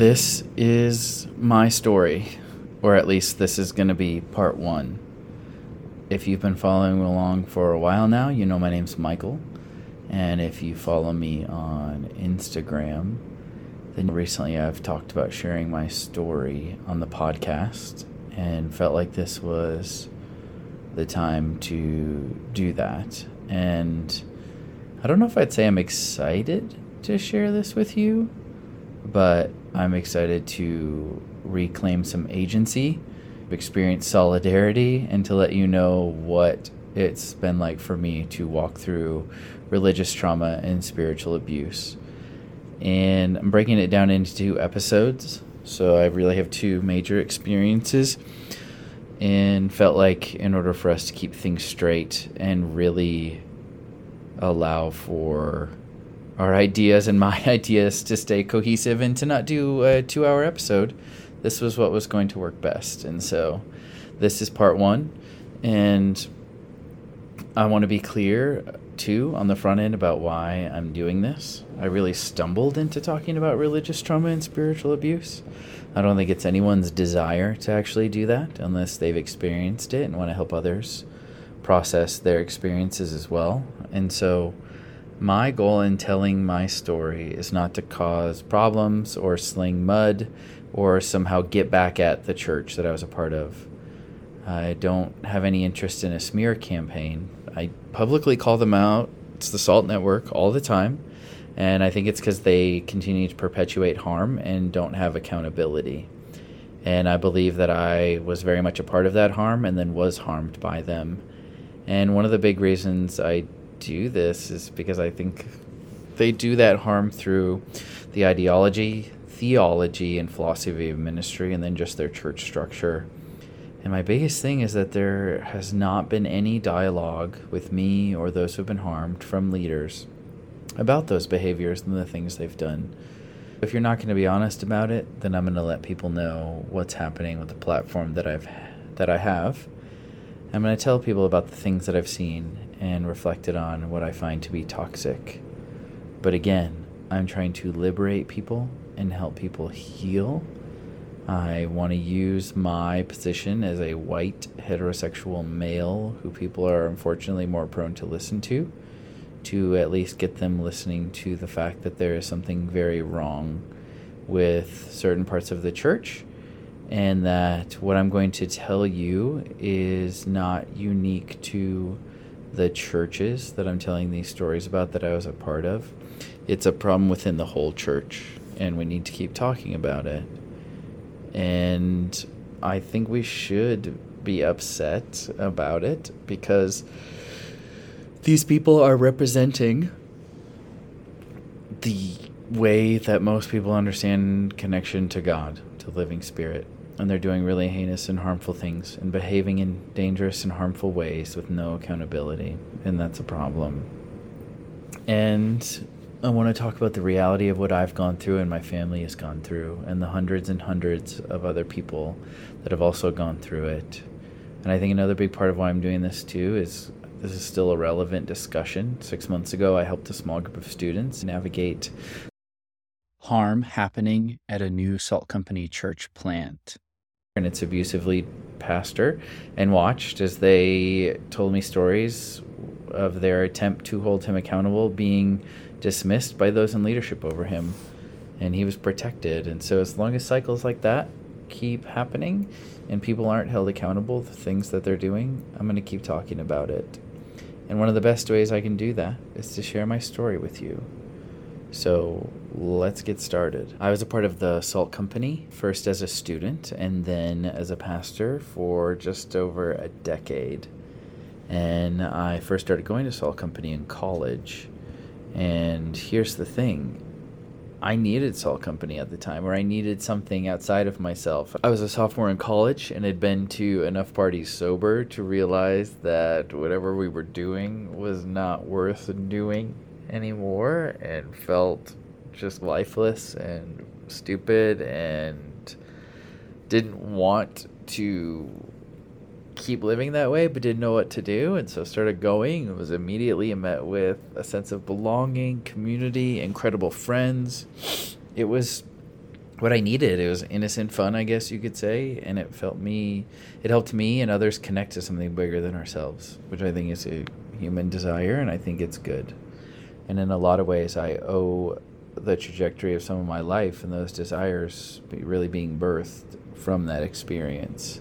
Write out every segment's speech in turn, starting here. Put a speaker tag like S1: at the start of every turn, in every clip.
S1: this is my story, or at least this is going to be part one. If you've been following along for a while now, you know my name's Michael. And if you follow me on Instagram, then recently I've talked about sharing my story on the podcast and felt like this was the time to do that. And I don't know if I'd say I'm excited to share this with you, but I'm excited to reclaim some agency, experience solidarity, and to let you know what it's been like for me to walk through religious trauma and spiritual abuse. And I'm breaking it down into two episodes. So I really have two major experiences and felt like in order for us to keep things straight and really allow for our ideas and my ideas to stay cohesive and to not do a two hour episode, this was what was going to work best. And so this is part one. And I want to be clear too on the front end about why I'm doing this. I really stumbled into talking about religious trauma and spiritual abuse. I don't think it's anyone's desire to actually do that unless they've experienced it and want to help others process their experiences as well. And so, my goal in telling my story is not to cause problems or sling mud or somehow get back at the church that I was a part of. I don't have any interest in a smear campaign. I publicly call them out. It's the SALT Network all the time. And I think it's because they continue to perpetuate harm and don't have accountability. And I believe that I was very much a part of that harm and then was harmed by them. And one of the big reasons I do this is because I think they do that harm through the ideology, theology, and philosophy of ministry, and then just their church structure. And my biggest thing is that there has not been any dialogue with me or those who have been harmed from leaders about those behaviors and the things they've done. If you're not going to be honest about it, then I'm going to let people know what's happening with the platform that I've that I have. I'm going to tell people about the things that I've seen and reflected on what I find to be toxic. But again, I'm trying to liberate people and help people heal. I want to use my position as a white heterosexual male who people are unfortunately more prone to listen to to at least get them listening to the fact that there is something very wrong with certain parts of the church and that what I'm going to tell you is not unique to the churches that I'm telling these stories about that I was a part of. It's a problem within the whole church, and we need to keep talking about it. And I think we should be upset about it because these people are representing the way that most people understand connection to God, to living spirit. And they're doing really heinous and harmful things and behaving in dangerous and harmful ways with no accountability. And that's a problem. And I want to talk about the reality of what I've gone through and my family has gone through, and the hundreds and hundreds of other people that have also gone through it. And I think another big part of why I'm doing this too is this is still a relevant discussion. Six months ago, I helped a small group of students navigate harm happening at a new salt company church plant. And its abusively pastor, and watched as they told me stories of their attempt to hold him accountable being dismissed by those in leadership over him. And he was protected. And so, as long as cycles like that keep happening and people aren't held accountable for things that they're doing, I'm going to keep talking about it. And one of the best ways I can do that is to share my story with you. So let's get started. I was a part of the Salt Company, first as a student and then as a pastor for just over a decade. And I first started going to Salt Company in college. And here's the thing I needed Salt Company at the time, or I needed something outside of myself. I was a sophomore in college and had been to enough parties sober to realize that whatever we were doing was not worth doing anymore and felt just lifeless and stupid and didn't want to keep living that way but didn't know what to do and so started going and was immediately met with a sense of belonging community incredible friends it was what I needed. It was innocent fun, I guess you could say, and it felt me. It helped me and others connect to something bigger than ourselves, which I think is a human desire, and I think it's good. And in a lot of ways, I owe the trajectory of some of my life and those desires really being birthed from that experience.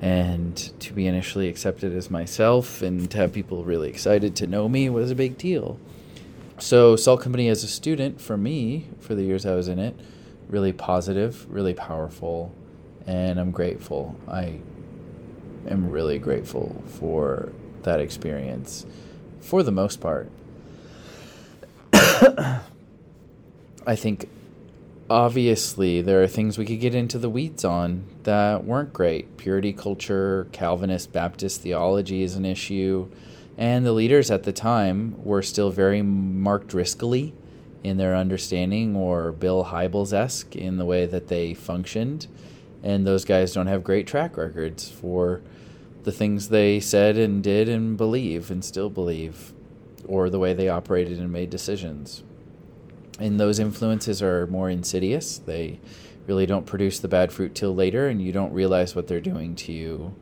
S1: And to be initially accepted as myself and to have people really excited to know me was a big deal. So, Salt Company as a student, for me, for the years I was in it, really positive, really powerful, and I'm grateful. I am really grateful for that experience for the most part. I think obviously there are things we could get into the weeds on that weren't great. Purity culture, Calvinist Baptist theology is an issue, and the leaders at the time were still very Mark Driscoll in their understanding or Bill Hybels esque in the way that they functioned. And those guys don't have great track records for the things they said and did and believe and still believe, or the way they operated and made decisions. And those influences are more insidious. They really don't produce the bad fruit till later, and you don't realize what they're doing to you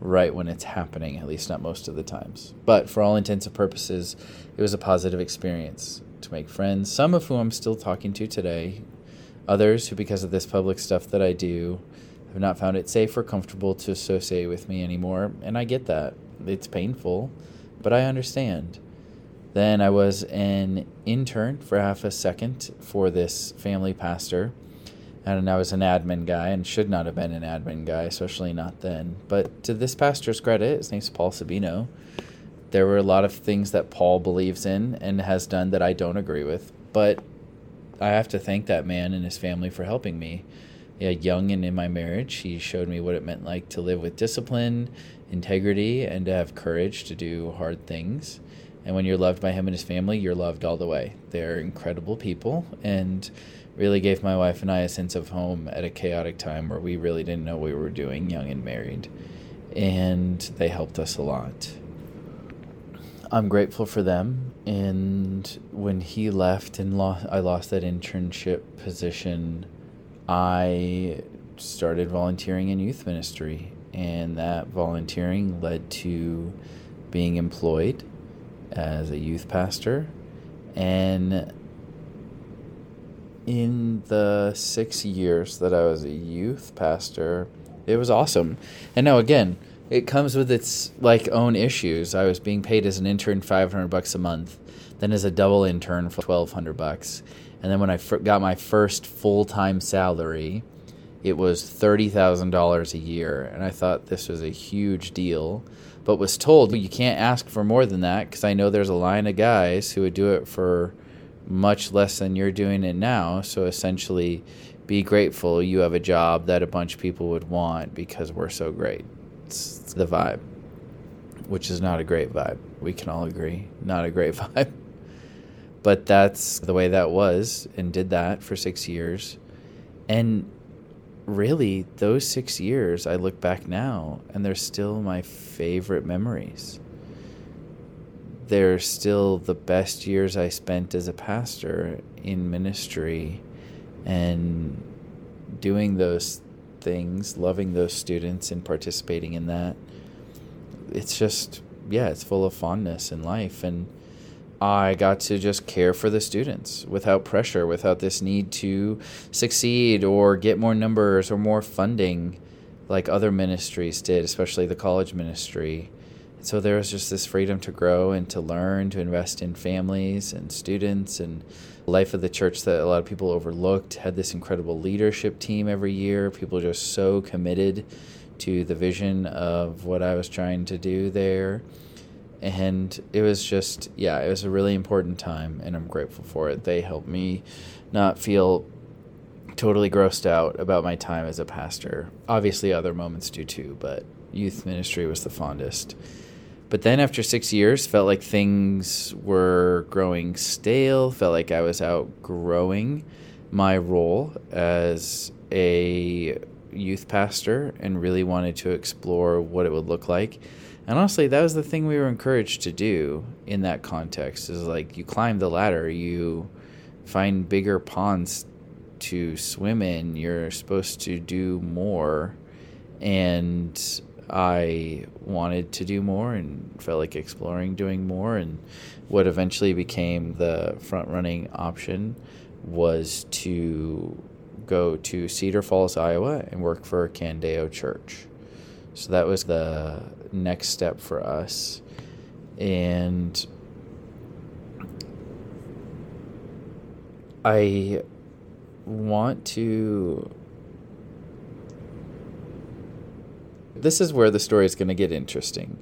S1: right when it's happening, at least not most of the times. But for all intents and purposes, it was a positive experience to make friends, some of whom I'm still talking to today, others who, because of this public stuff that I do, have not found it safe or comfortable to associate with me anymore. And I get that. It's painful, but I understand. Then I was an intern for half a second for this family pastor. And I was an admin guy and should not have been an admin guy, especially not then. But to this pastor's credit, his name's Paul Sabino, there were a lot of things that Paul believes in and has done that I don't agree with. But I have to thank that man and his family for helping me. Yeah, young and in my marriage, he showed me what it meant like to live with discipline, integrity, and to have courage to do hard things. And when you're loved by him and his family, you're loved all the way. They're incredible people and really gave my wife and I a sense of home at a chaotic time where we really didn't know what we were doing, young and married. And they helped us a lot. I'm grateful for them. And when he left and lo- I lost that internship position, I started volunteering in youth ministry. And that volunteering led to being employed as a youth pastor. And in the six years that I was a youth pastor, it was awesome. And now, again, it comes with its like own issues. I was being paid as an intern 500 bucks a month, then as a double intern for 1200 bucks. And then when I got my first full-time salary, it was $30,000 a year, and I thought this was a huge deal but was told you can't ask for more than that because I know there's a line of guys who would do it for much less than you're doing it now. So essentially, be grateful you have a job that a bunch of people would want because we're so great. It's the vibe, which is not a great vibe. We can all agree, not a great vibe. But that's the way that was, and did that for six years. And really, those six years, I look back now and they're still my favorite memories. They're still the best years I spent as a pastor in ministry and doing those things, loving those students and participating in that. It's just, yeah, it's full of fondness in life. And I got to just care for the students without pressure, without this need to succeed or get more numbers or more funding like other ministries did, especially the college ministry. So there was just this freedom to grow and to learn, to invest in families and students and life of the church that a lot of people overlooked. Had this incredible leadership team every year. People just so committed to the vision of what I was trying to do there and it was just yeah it was a really important time and i'm grateful for it. They helped me not feel totally grossed out about my time as a pastor. Obviously other moments do too but youth ministry was the fondest. But then after six years felt like things were growing stale felt like i was outgrowing my role as a youth pastor and really wanted to explore what it would look like and honestly, that was the thing we were encouraged to do in that context is like you climb the ladder, you find bigger ponds to swim in. You're supposed to do more. And I wanted to do more and felt like exploring doing more. And what eventually became the front running option was to go to Cedar Falls, Iowa, and work for Candeo Church. So that was the next step for us. And I want to. This is where the story is going to get interesting.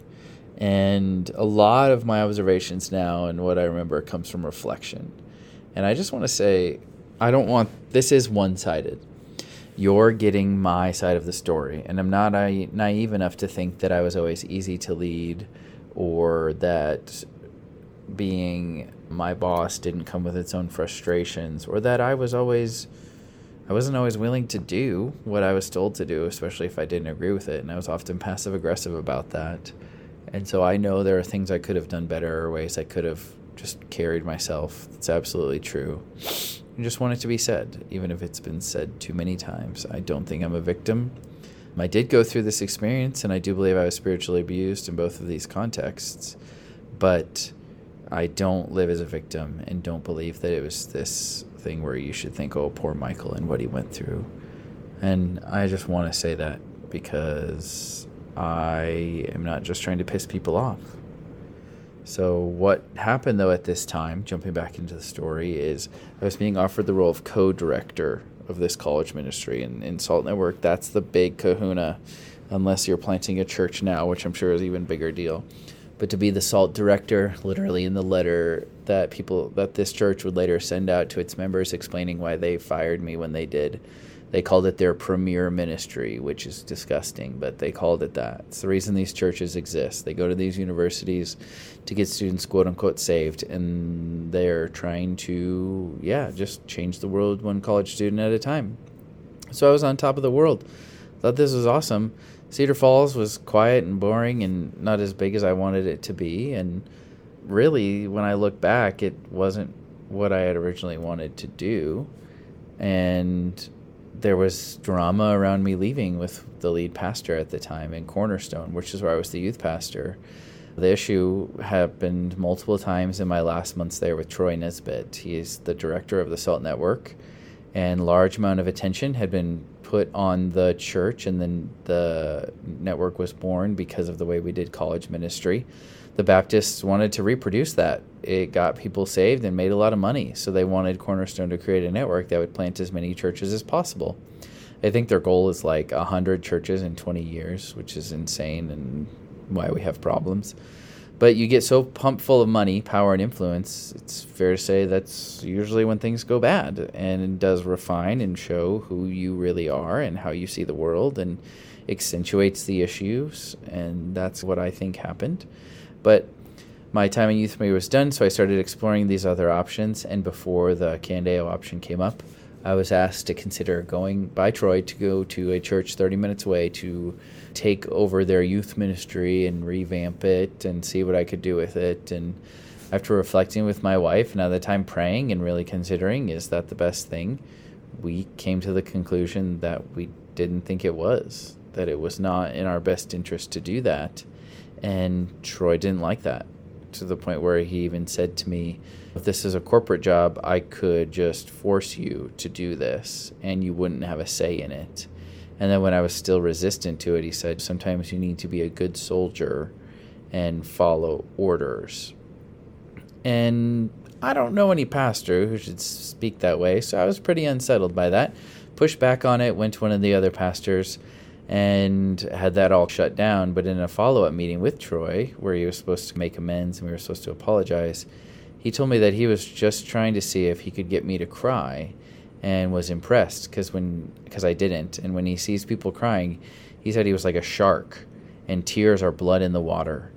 S1: And a lot of my observations now and what I remember comes from reflection. And I just want to say, I don't want this is one sided. You're getting my side of the story. And I'm not naive enough to think that I was always easy to lead or that being my boss didn't come with its own frustrations or that I was always I wasn't always willing to do what I was told to do, especially if I didn't agree with it, and I was often passive aggressive about that. And so I know there are things I could have done better or ways I could have just carried myself. It's absolutely true. I just want it to be said, even if it's been said too many times. I don't think I'm a victim. I did go through this experience, and I do believe I was spiritually abused in both of these contexts. But I don't live as a victim and don't believe that it was this thing where you should think, oh, poor Michael and what he went through. And I just want to say that because I am not just trying to piss people off. So, what happened though at this time, jumping back into the story, is I was being offered the role of co director of this college ministry. And in Salt Network, that's the big kahuna, unless you're planting a church now, which I'm sure is even bigger deal but to be the salt director, literally in the letter that people that this church would later send out to its members explaining why they fired me when they did. They called it their premier ministry, which is disgusting, but they called it that. It's the reason these churches exist. They go to these universities to get students quote unquote saved, and they're trying to, yeah, just change the world one college student at a time. So I was on top of the world. Thought this was awesome Cedar Falls was quiet and boring and not as big as I wanted it to be. And really, when I look back, it wasn't what I had originally wanted to do. And there was drama around me leaving with the lead pastor at the time in Cornerstone, which is where I was the youth pastor. The issue happened multiple times in my last months there with Troy Nesbitt. He is the director of the SALT Network, and large amount of attention had been put on the church, and then the network was born because of the way we did college ministry. The Baptists wanted to reproduce that. It got people saved and made a lot of money, so they wanted Cornerstone to create a network that would plant as many churches as possible. I think their goal is like 100 churches in 20 years, which is insane and why we have problems. But you get so pumped full of money, power, and influence, it's fair to say that's usually when things go bad. And it does refine and show who you really are and how you see the world and accentuates the issues. And that's what I think happened. But my time in youth ministry was done, so I started exploring these other options. And before the Candeo option came up, I was asked to consider going by Troy to go to a church 30 minutes away to take over their youth ministry and revamp it and see what I could do with it. And after reflecting with my wife and at the time praying and really considering, is that the best thing? We came to the conclusion that we didn't think it was, that it was not in our best interest to do that. And Troy didn't like that to the point where he even said to me, If this is a corporate job, I could just force you to do this and you wouldn't have a say in it. And then when I was still resistant to it, he said, Sometimes you need to be a good soldier and follow orders. And I don't know any pastor who should speak that way, so I was pretty unsettled by that. Pushed back on it, went to one of the other pastors and had that all shut down. But in a follow up meeting with Troy, where he was supposed to make amends and we were supposed to apologize, he told me that he was just trying to see if he could get me to cry and was impressed because when because I didn't. And when he sees people crying he said he was like a shark and tears are blood in the water.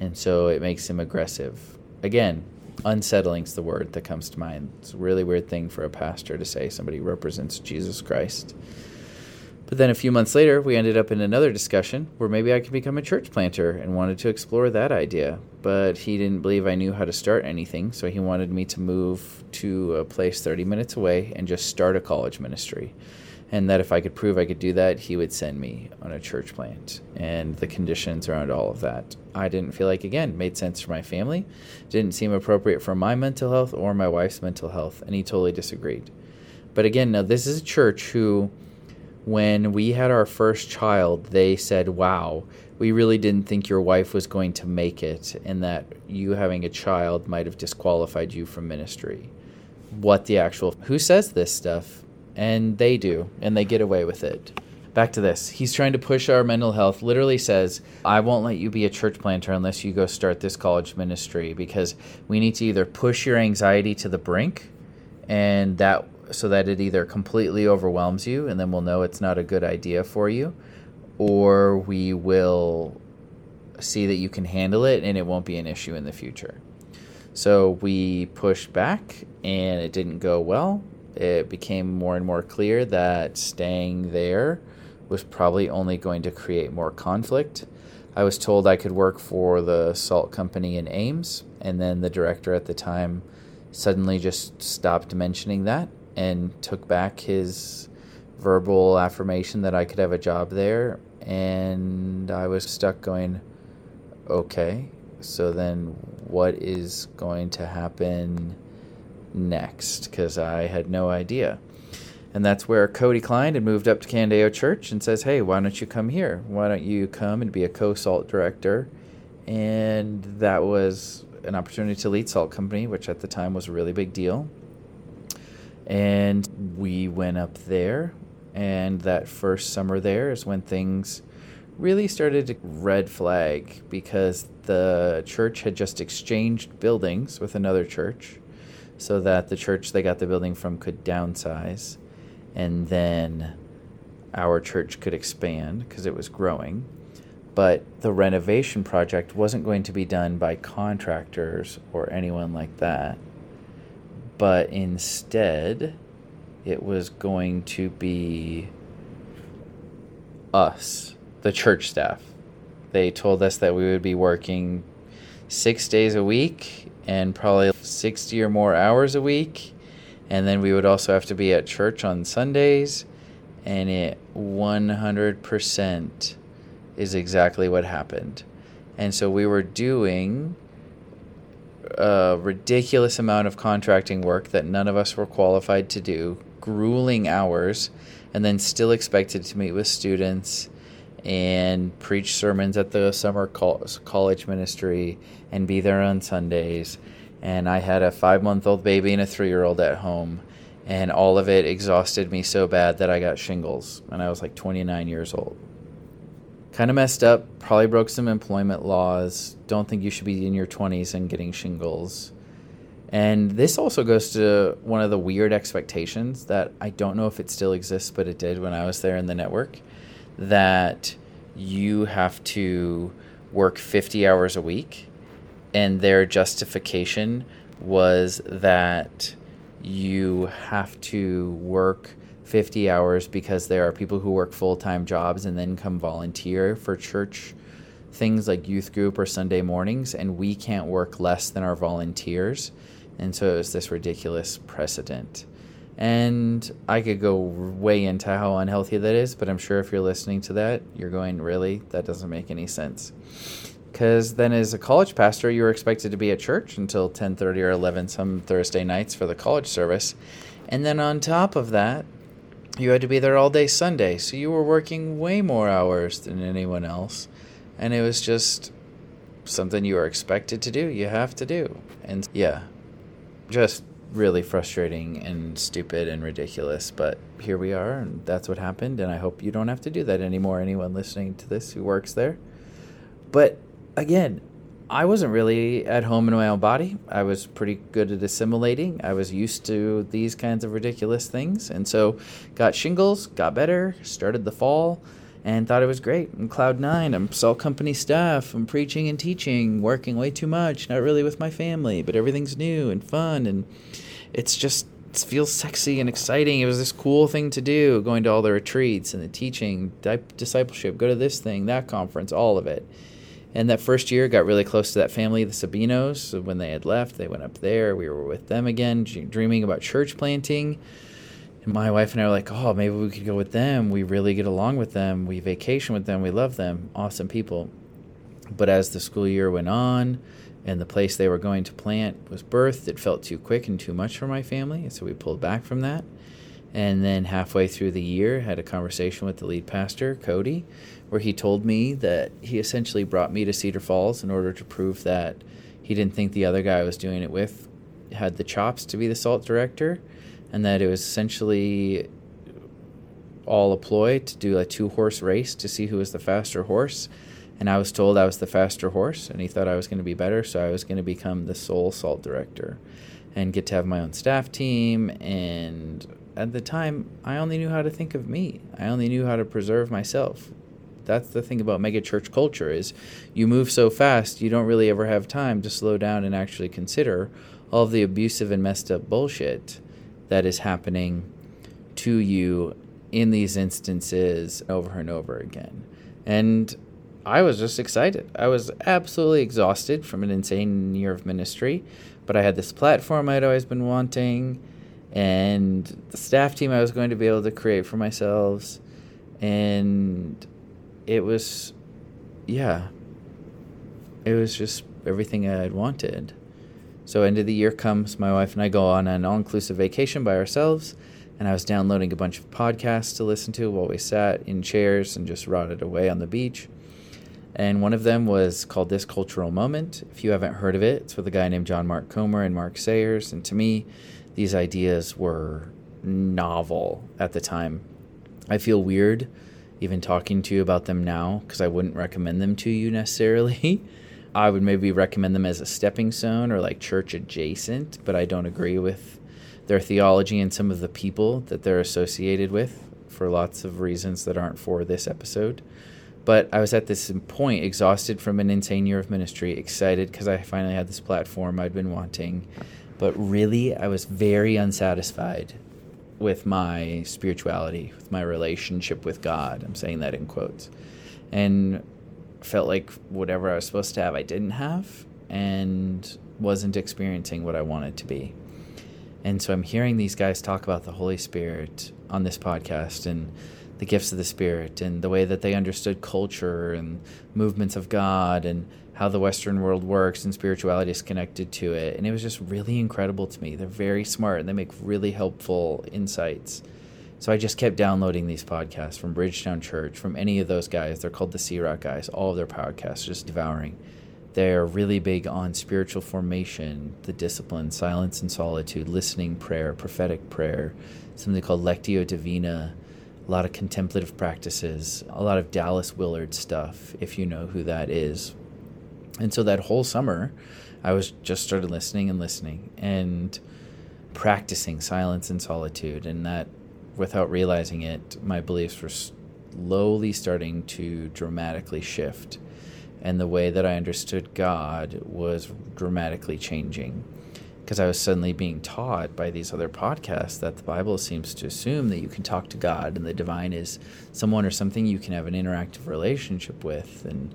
S1: And so it makes him aggressive. Again unsettling's the word that comes to mind. It's a really weird thing for a pastor to say somebody represents Jesus Christ But then a few months later, we ended up in another discussion where maybe I could become a church planter and wanted to explore that idea. But he didn't believe I knew how to start anything, so he wanted me to move to a place 30 minutes away and just start a college ministry. And that if I could prove I could do that, he would send me on a church plant and the conditions around all of that. I didn't feel like, again, made sense for my family, didn't seem appropriate for my mental health or my wife's mental health, and he totally disagreed. But again, now this is a church who when we had our first child, they said, Wow, we really didn't think your wife was going to make it, and that you having a child might have disqualified you from ministry. What the actual. Who says this stuff? And they do, and they get away with it. Back to this. He's trying to push our mental health, literally says, I won't let you be a church planter unless you go start this college ministry because we need to either push your anxiety to the brink, and that so that it either completely overwhelms you and then we'll know it's not a good idea for you, or we will see that you can handle it and it won't be an issue in the future. So we pushed back and it didn't go well. It became more and more clear that staying there was probably only going to create more conflict. I was told I could work for the salt company in Ames, and then the director at the time suddenly just stopped mentioning that and took back his verbal affirmation that I could have a job there. And I was stuck going, okay, so then what is going to happen next? Because I had no idea. And that's where Cody Klein had moved up to Candeo Church and says, hey, why don't you come here? Why don't you come and be a co salt director? And that was an opportunity to lead Salt Company, which at the time was a really big deal. And we went up there, and that first summer there is when things really started to red flag because the church had just exchanged buildings with another church so that the church they got the building from could downsize. And then our church could expand because it was growing. But the renovation project wasn't going to be done by contractors or anyone like that but instead it was going to be us, the church staff. They told us that we would be working six days a week and probably 60 or more hours a week. And then we would also have to be at church on Sundays. And it 100% is exactly what happened. And so we were doing a ridiculous amount of contracting work that none of us were qualified to do, grueling hours, and then still expected to meet with students and preach sermons at the summer college ministry and be there on Sundays. And I had a five month old baby and a three year old at home. And all of it exhausted me so bad that I got shingles. And I was like 29 years old kind of messed up, probably broke some employment laws. Don't think you should be in your 20s and getting shingles. And this also goes to one of the weird expectations that I don't know if it still exists, but it did when I was there in the network that you have to work 50 hours a week. And their justification was that you have to work 50 hours because there are people who work full time jobs and then come volunteer for church things like youth group or Sunday mornings, and we can't work less than our volunteers. And so it was this ridiculous precedent. And I could go way into how unhealthy that is, but I'm sure if you're listening to that, you're going, really? That doesn't make any sense. Because then, as a college pastor, you were expected to be at church until 10:30 or 11 some Thursday nights for the college service, and then on top of that, you had to be there all day Sunday, so you were working way more hours than anyone else. And it was just something you were expected to do, you have to do. And yeah, just really frustrating and stupid and ridiculous. But here we are, and that's what happened. And I hope you don't have to do that anymore, anyone listening to this who works there. But again, I wasn't really at home in my own body. I was pretty good at assimilating. I was used to these kinds of ridiculous things. And so got shingles, got better, started the fall, and thought it was great. I'm Cloud Nine. I'm Salt Company staff. I'm preaching and teaching, working way too much, not really with my family, but everything's new and fun. And it's just feels sexy and exciting. It was this cool thing to do, going to all the retreats and the teaching, discipleship, go to this thing, that conference, all of it. And that first year, got really close to that family, the Sabinos. So when they had left, they went up there. We were with them again, dreaming about church planting. And my wife and I were like, oh, maybe we could go with them. We really get along with them. We vacation with them. We love them. Awesome people. But as the school year went on, and the place they were going to plant was birthed. It felt too quick and too much for my family, so we pulled back from that. And then halfway through the year, had a conversation with the lead pastor, Cody, where he told me that he essentially brought me to Cedar Falls in order to prove that he didn't think the other guy I was doing it with had the chops to be the salt director, and that it was essentially all a ploy to do a two horse race to see who was the faster horse and I was told I was the faster horse, and he thought I was going to be better, so I was going to become the sole salt director and get to have my own staff team. And at the time, I only knew how to think of me. I only knew how to preserve myself. That's the thing about megachurch culture is you move so fast, you don't really ever have time to slow down and actually consider all of the abusive and messed up bullshit that is happening to you in these instances over and over again. And I was just excited. I was absolutely exhausted from an insane year of ministry, but I had this platform I'd always been wanting and the staff team I was going to be able to create for myself. And it was, yeah, it was just everything I had wanted. So, end of the year comes, my wife and I go on an all inclusive vacation by ourselves. And I was downloading a bunch of podcasts to listen to while we sat in chairs and just rotted away on the beach and one of them was called This Cultural Moment. If you haven't heard of it, it's with a guy named John Mark Comer and Mark Sayers. And to me, these ideas were novel at the time. I feel weird even talking to you about them now because I wouldn't recommend them to you necessarily. I would maybe recommend them as a stepping stone or like church adjacent, but I don't agree with their theology and some of the people that they're associated with for lots of reasons that aren't for this episode. But I was at this point, exhausted from an insane year of ministry, excited because I finally had this platform I'd been wanting. But really, I was very unsatisfied with my spirituality, with my relationship with God. I'm saying that in quotes. And felt like whatever I was supposed to have, I didn't have, and wasn't experiencing what I wanted to be. And so I'm hearing these guys talk about the Holy Spirit on this podcast and the gifts of the Spirit and the way that they understood culture and movements of God and how the Western world works and spirituality is connected to it. And it was just really incredible to me. They're very smart and they make really helpful insights. So I just kept downloading these podcasts from Bridgetown Church, from any of those guys. They're called the Sea Rock guys. All of their podcasts, just devouring. They're really big on spiritual formation, the discipline, silence and solitude, listening prayer, prophetic prayer, something called Lectio Divina, a lot of contemplative practices, a lot of Dallas Willard stuff, if you know who that is. And so that whole summer, I was just started listening and listening and practicing silence and solitude. And that, without realizing it, my beliefs were slowly starting to dramatically shift. And the way that I understood God was dramatically changing because I was suddenly being taught by these other podcasts that the Bible seems to assume that you can talk to God and the divine is someone or something you can have an interactive relationship with and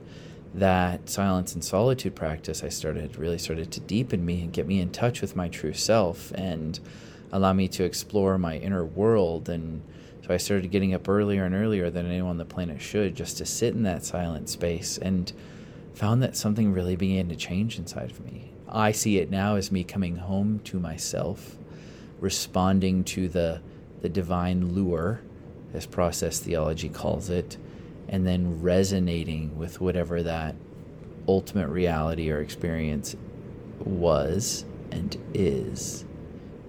S1: that silence and solitude practice I started really started to deepen me and get me in touch with my true self and allow me to explore my inner world. And so I started getting up earlier and earlier than anyone on the planet should just to sit in that silent space and found that something really began to change inside of me. I see it now as me coming home to myself, responding to the the divine lure, as process theology calls it, and then resonating with whatever that ultimate reality or experience was and is.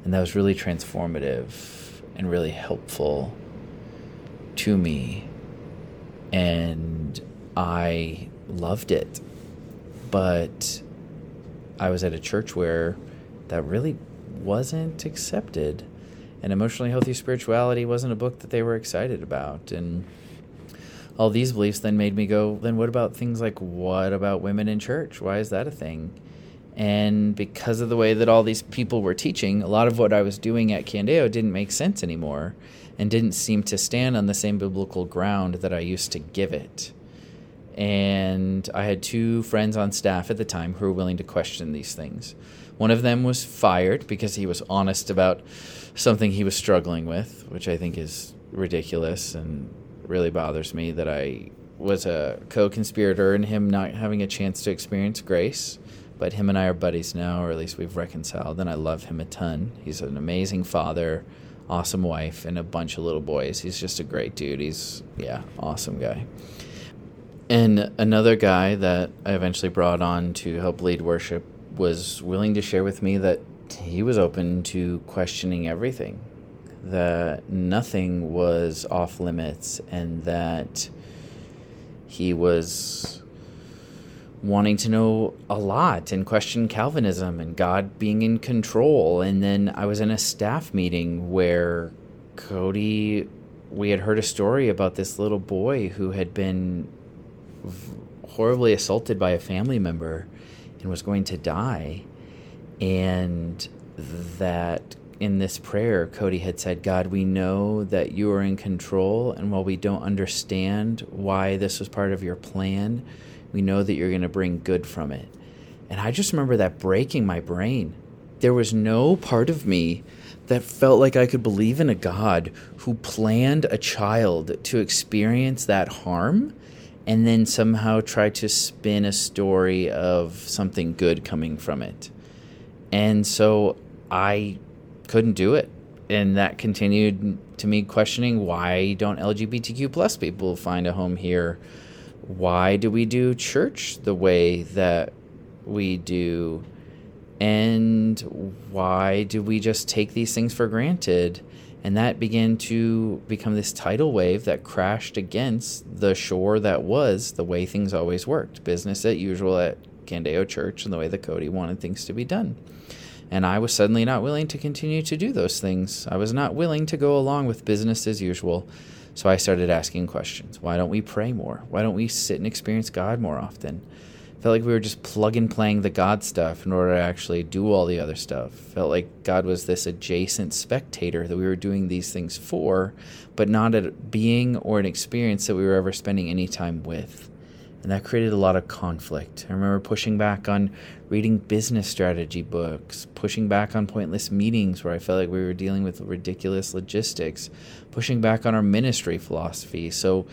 S1: And that was really transformative and really helpful to me. And I loved it. But I was at a church where that really wasn't accepted. And emotionally healthy spirituality wasn't a book that they were excited about. And all these beliefs then made me go, then what about things like what about women in church? Why is that a thing? And because of the way that all these people were teaching, a lot of what I was doing at Candeo didn't make sense anymore and didn't seem to stand on the same biblical ground that I used to give it. And I had two friends on staff at the time who were willing to question these things. One of them was fired because he was honest about something he was struggling with, which I think is ridiculous and really bothers me that I was a co conspirator in him not having a chance to experience grace. But him and I are buddies now, or at least we've reconciled, and I love him a ton. He's an amazing father, awesome wife, and a bunch of little boys. He's just a great dude. He's, yeah, awesome guy. And another guy that I eventually brought on to help lead worship was willing to share with me that he was open to questioning everything, that nothing was off limits, and that he was wanting to know a lot and question Calvinism and God being in control. And then I was in a staff meeting where Cody, we had heard a story about this little boy who had been horribly assaulted by a family member and was going to die. And that in this prayer, Cody had said, God, we know that you are in control, and while we don't understand why this was part of your plan, we know that you're going to bring good from it. And I just remember that breaking my brain. There was no part of me that felt like I could believe in a God who planned a child to experience that harm and then somehow try to spin a story of something good coming from it. And so I couldn't do it. And that continued to me questioning why don't LGBTQ plus people find a home here? Why do we do church the way that we do? And why do we just take these things for granted? And that began to become this tidal wave that crashed against the shore that was the way things always worked business as usual at Candeo Church and the way that Cody wanted things to be done. And I was suddenly not willing to continue to do those things. I was not willing to go along with business as usual. So I started asking questions. Why don't we pray more? Why don't we sit and experience God more often? Felt like we were just plug and playing the God stuff in order to actually do all the other stuff. Felt like God was this adjacent spectator that we were doing these things for, but not a being or an experience that we were ever spending any time with and that created a lot of conflict. I remember pushing back on reading business strategy books, pushing back on pointless meetings where I felt like we were dealing with ridiculous logistics, pushing back on our ministry philosophy. So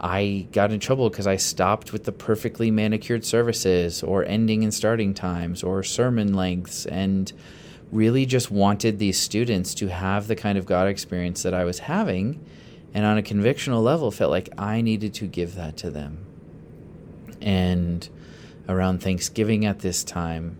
S1: I got in trouble because I stopped with the perfectly manicured services or ending and starting times or sermon lengths and really just wanted these students to have the kind of God experience that I was having. And on a convictional level, felt like I needed to give that to them and around Thanksgiving at this time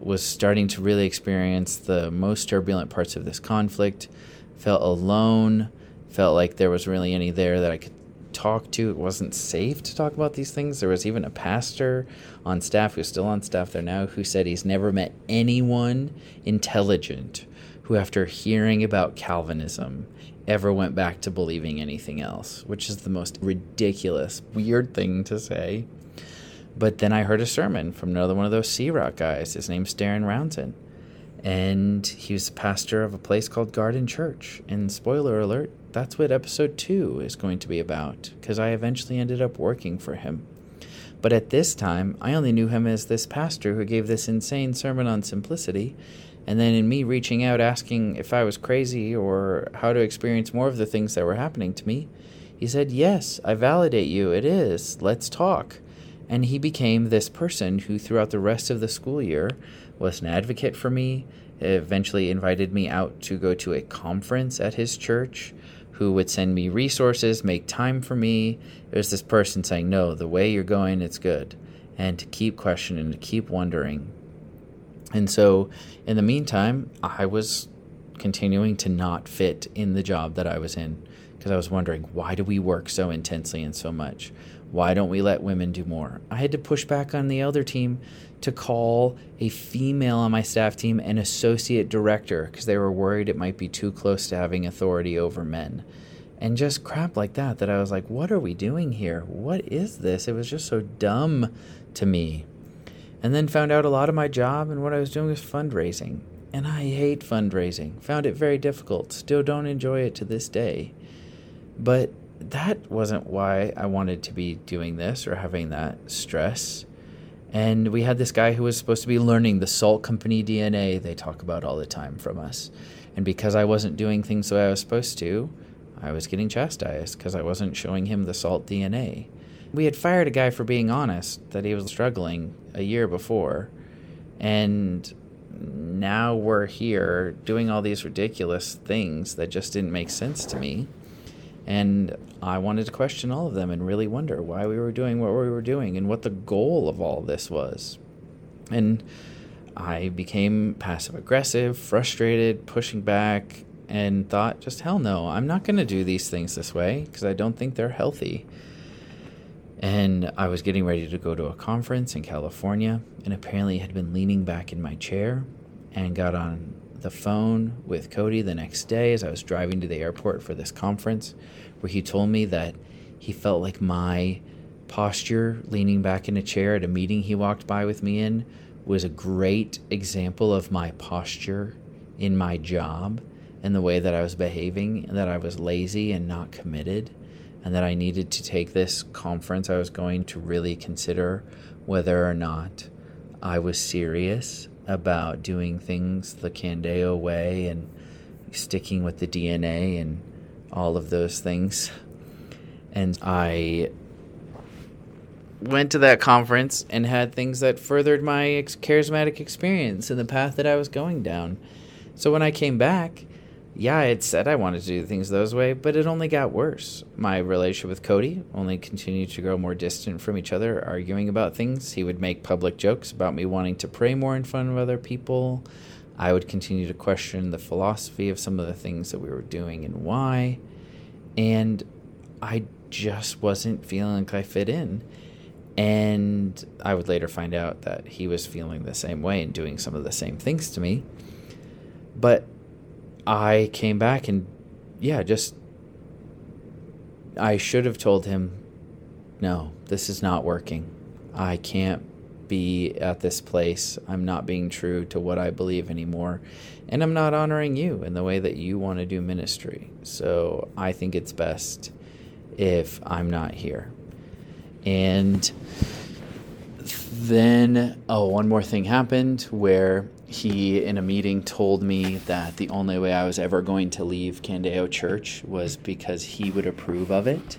S1: was starting to really experience the most turbulent parts of this conflict. Felt alone, felt like there was really any there that I could talk to. It wasn't safe to talk about these things. There was even a pastor on staff who's still on staff there now who said he's never met anyone intelligent who, after hearing about Calvinism, ever went back to believing anything else, which is the most ridiculous, weird thing to say. But then I heard a sermon from another one of those Sea Rock guys. His name's Darren Rouanzoin. And he was the pastor of a place called Garden Church. And spoiler alert, that's what episode two is going to be about, because I eventually ended up working for him. But at this time, I only knew him as this pastor who gave this insane sermon on simplicity. And then, in me reaching out asking if I was crazy or how to experience more of the things that were happening to me, he said, Yes, I validate you. It is. Let's talk. And he became this person who, throughout the rest of the school year, was an advocate for me, eventually invited me out to go to a conference at his church, who would send me resources, make time for me. It was this person saying, No, the way you're going, it's good. And to keep questioning, to keep wondering. And so, in the meantime, I was continuing to not fit in the job that I was in because I was wondering, why do we work so intensely and so much? Why don't we let women do more? I had to push back on the elder team to call a female on my staff team an associate director because they were worried it might be too close to having authority over men. And just crap like that, that I was like, what are we doing here? What is this? It was just so dumb to me. And then found out a lot of my job and what I was doing was fundraising. And I hate fundraising. Found it very difficult. Still don't enjoy it to this day. But that wasn't why I wanted to be doing this or having that stress. And we had this guy who was supposed to be learning the salt company DNA they talk about all the time from us. And because I wasn't doing things the way I was supposed to, I was getting chastised because I wasn't showing him the salt DNA. We had fired a guy for being honest that he was struggling a year before. And now we're here doing all these ridiculous things that just didn't make sense to me. And I wanted to question all of them and really wonder why we were doing what we were doing and what the goal of all this was. And I became passive aggressive, frustrated, pushing back, and thought, just hell no, I'm not going to do these things this way because I don't think they're healthy. And I was getting ready to go to a conference in California and apparently had been leaning back in my chair and got on the phone with Cody the next day as I was driving to the airport for this conference, where he told me that he felt like my posture leaning back in a chair at a meeting he walked by with me in was a great example of my posture in my job and the way that I was behaving, that I was lazy and not committed, and that I needed to take this conference I was going to really consider whether or not I was serious about doing things the Candeo way and sticking with the DNA and all of those things. And I went to that conference and had things that furthered my ex- charismatic experience and the path that I was going down. So when I came back, yeah, I had said I wanted to do things those way, but it only got worse. My relationship with Cody only continued to grow more distant from each other, arguing about things. He would make public jokes about me wanting to pray more in front of other people. I would continue to question the philosophy of some of the things that we were doing and why. And I just wasn't feeling like I fit in. And I would later find out that he was feeling the same way and doing some of the same things to me. But I came back and, yeah, just. I should have told him, no, this is not working. I can't be at this place. I'm not being true to what I believe anymore. And I'm not honoring you in the way that you want to do ministry. So I think it's best if I'm not here. And then, oh, one more thing happened where he, in a meeting, told me that the only way I was ever going to leave Candeo Church was because he would approve of it.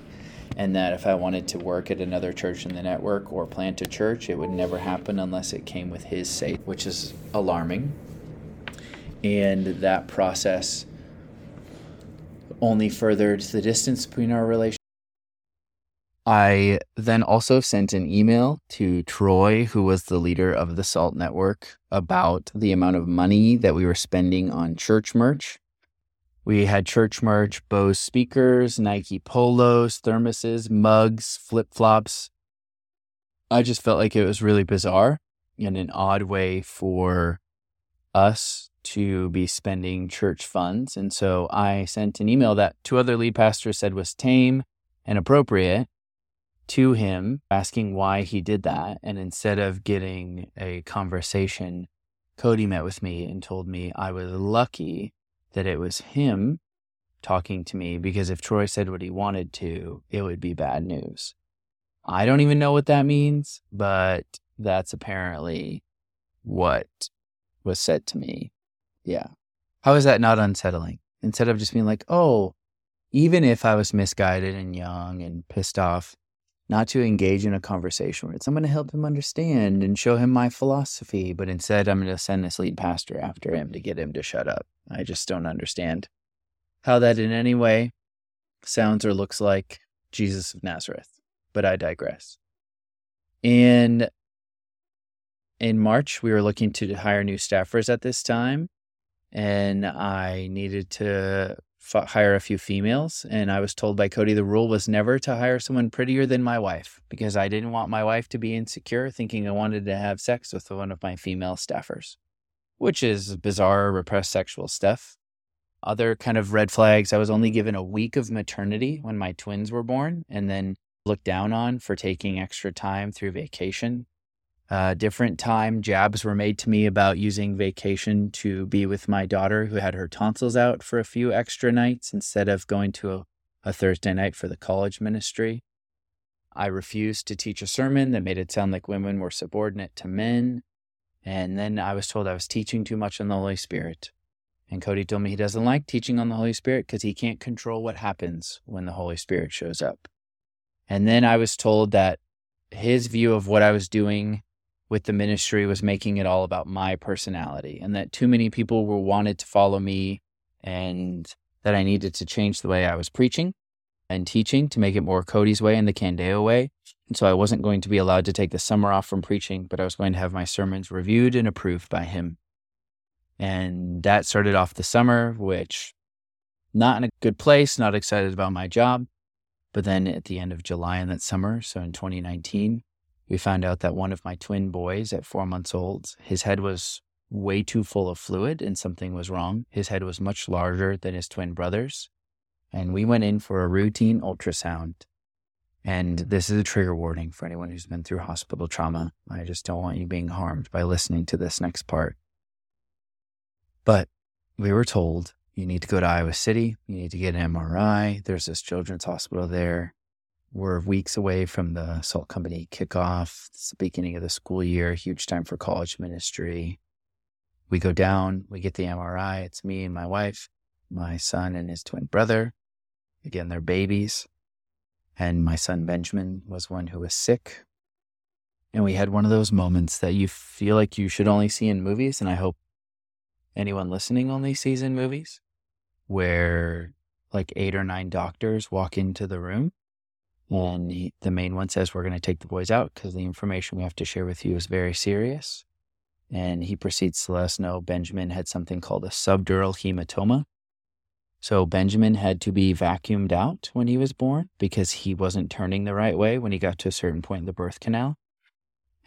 S1: And that if I wanted to work at another church in the network or plant a church, it would never happen unless it came with his say, which is alarming. And that process only furthered the distance between our relationship. I then also sent an email to Troy, who was the leader of the SALT network, about the amount of money that we were spending on church merch. We had church merch, Bose speakers, Nike polos, thermoses, mugs, flip flops. I just felt like it was really bizarre and an odd way for us to be spending church funds. And so I sent an email that two other lead pastors said was tame and appropriate to him asking why he did that. And instead of getting a conversation, Cody met with me and told me I was lucky that it was him talking to me because if Troy said what he wanted to, it would be bad news. I don't even know what that means, but that's apparently what was said to me. Yeah. How is that not unsettling? Instead of just being like, oh, even if I was misguided and young and pissed off, not to engage in a conversation where it's I'm going to help him understand and show him my philosophy, but instead I'm going to send this lead pastor after him to get him to shut up. I just don't understand how that in any way sounds or looks like Jesus of Nazareth. But I digress. In in March, we were looking to hire new staffers at this time, and I needed to f- hire a few females. And I was told by Cody the rule was never to hire someone prettier than my wife because I didn't want my wife to be insecure thinking I wanted to have sex with one of my female staffers, which is bizarre, repressed sexual stuff. Other kind of red flags I was only given a week of maternity when my twins were born and then looked down on for taking extra time through vacation. Uh, different time jabs were made to me about using vacation to be with my daughter who had her tonsils out for a few extra nights instead of going to a, a Thursday night for the college ministry. I refused to teach a sermon that made it sound like women were subordinate to men. And then I was told I was teaching too much on the Holy Spirit. And Cody told me he doesn't like teaching on the Holy Spirit because he can't control what happens when the Holy Spirit shows up. And then I was told that his view of what I was doing with the ministry was making it all about my personality and that too many people were wanted to follow me and that I needed to change the way I was preaching and teaching to make it more Cody's way and the Candeo way. And so I wasn't going to be allowed to take the summer off from preaching, but I was going to have my sermons reviewed and approved by him. And that started off the summer, which not in a good place, not excited about my job. But then at the end of July in that summer, so in 2019, we found out that one of my twin boys at four months old, his head was way too full of fluid and something was wrong. His head was much larger than his twin brother's. And we went in for a routine ultrasound. And this is a trigger warning for anyone who's been through hospital trauma. I just don't want you being harmed by listening to this next part. But we were told you need to go to Iowa City, you need to get an MRI. There's this children's hospital there. We're weeks away from the Salt Company kickoff. It's the beginning of the school year, huge time for college ministry. We go down, we get the MRI. It's me and my wife, my son and his twin brother. Again, they're babies. And my son Benjamin was one who was sick. And we had one of those moments that you feel like you should only see in movies. And I hope anyone listening only sees in movies, where like eight or nine doctors walk into the room and he, the main one says, We're going to take the boys out because the information we have to share with you is very serious. And he proceeds to let us know Benjamin had something called a subdural hematoma. So Benjamin had to be vacuumed out when he was born because he wasn't turning the right way when he got to a certain point in the birth canal.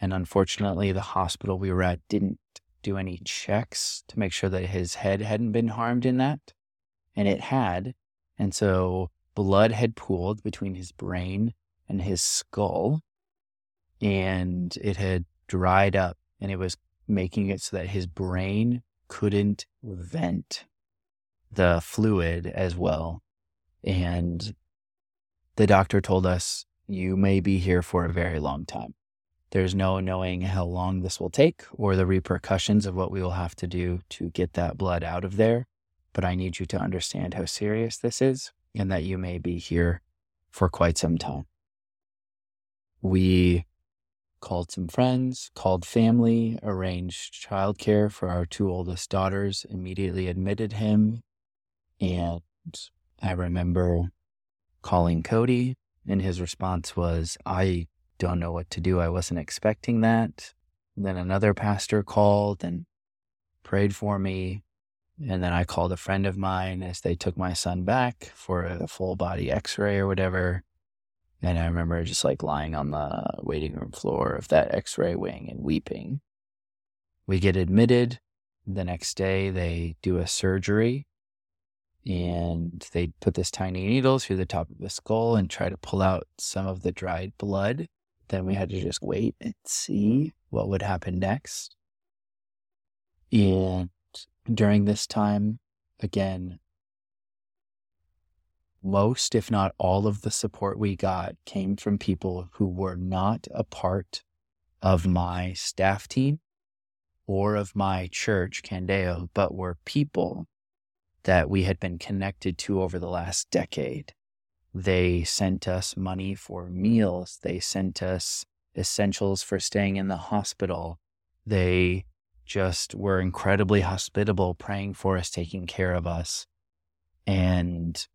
S1: And unfortunately, the hospital we were at didn't do any checks to make sure that his head hadn't been harmed in that. And it had. And so blood had pooled between his brain and his skull, and it had dried up, and it was making it so that his brain couldn't vent the fluid as well. And the doctor told us, You may be here for a very long time. There's no knowing how long this will take or the repercussions of what we will have to do to get that blood out of there. But I need you to understand how serious this is and that you may be here for quite some time. We called some friends, called family, arranged childcare for our two oldest daughters, immediately admitted him. And I remember calling Cody, and his response was, I don't know what to do. I wasn't expecting that. then another pastor called and prayed for me. And then I called a friend of mine as they took my son back for a full body x ray or whatever. And I remember just like lying on the waiting room floor of that x ray wing and weeping. We get admitted. The next day, they do a surgery and they put this tiny needle through the top of the skull and try to pull out some of the dried blood. Then we had to just wait and see what would happen next. And during this time, again, most, if not all, of the support we got came from people who were not a part of my staff team or of my church, Candeo, but were people that we had been connected to over the last decade. They sent us money for meals. They sent us essentials for staying in the hospital. They just were incredibly hospitable, praying for us, taking care of us. And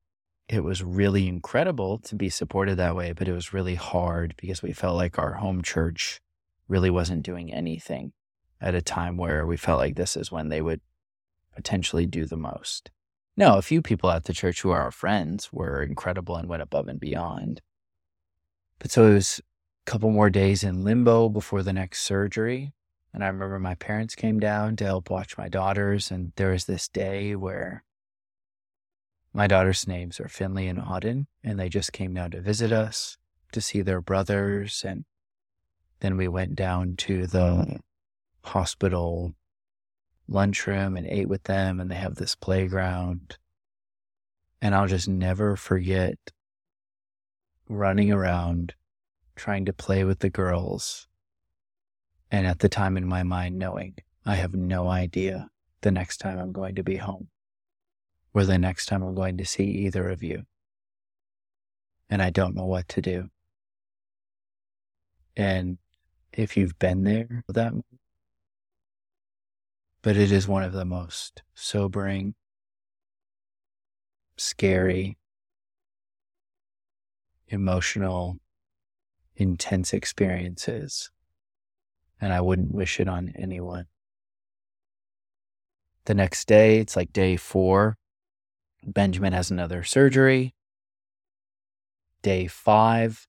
S1: it was really incredible to be supported that way, but it was really hard because we felt like our home church really wasn't doing anything at a time where we felt like this is when they would potentially do the most. No, a few people at the church who are our friends were incredible and went above and beyond. But so it was a couple more days in limbo before the next surgery. And I remember my parents came down to help watch my daughters. And there was this day where my daughters' names are Finley and Auden, and they just came down to visit us to see their brothers. And Then we went down to the hospital lunchroom and ate with them, and they have this playground. And I'll just never forget running around trying to play with the girls. And at the time in my mind, knowing I have no idea the next time I'm going to be home or the next time I'm going to see either of you. And I don't know what to do. And if you've been there, that, but it is one of the most sobering, scary, emotional, intense experiences. And I wouldn't wish it on anyone. The next day, it's like day four. Benjamin has another surgery. Day five,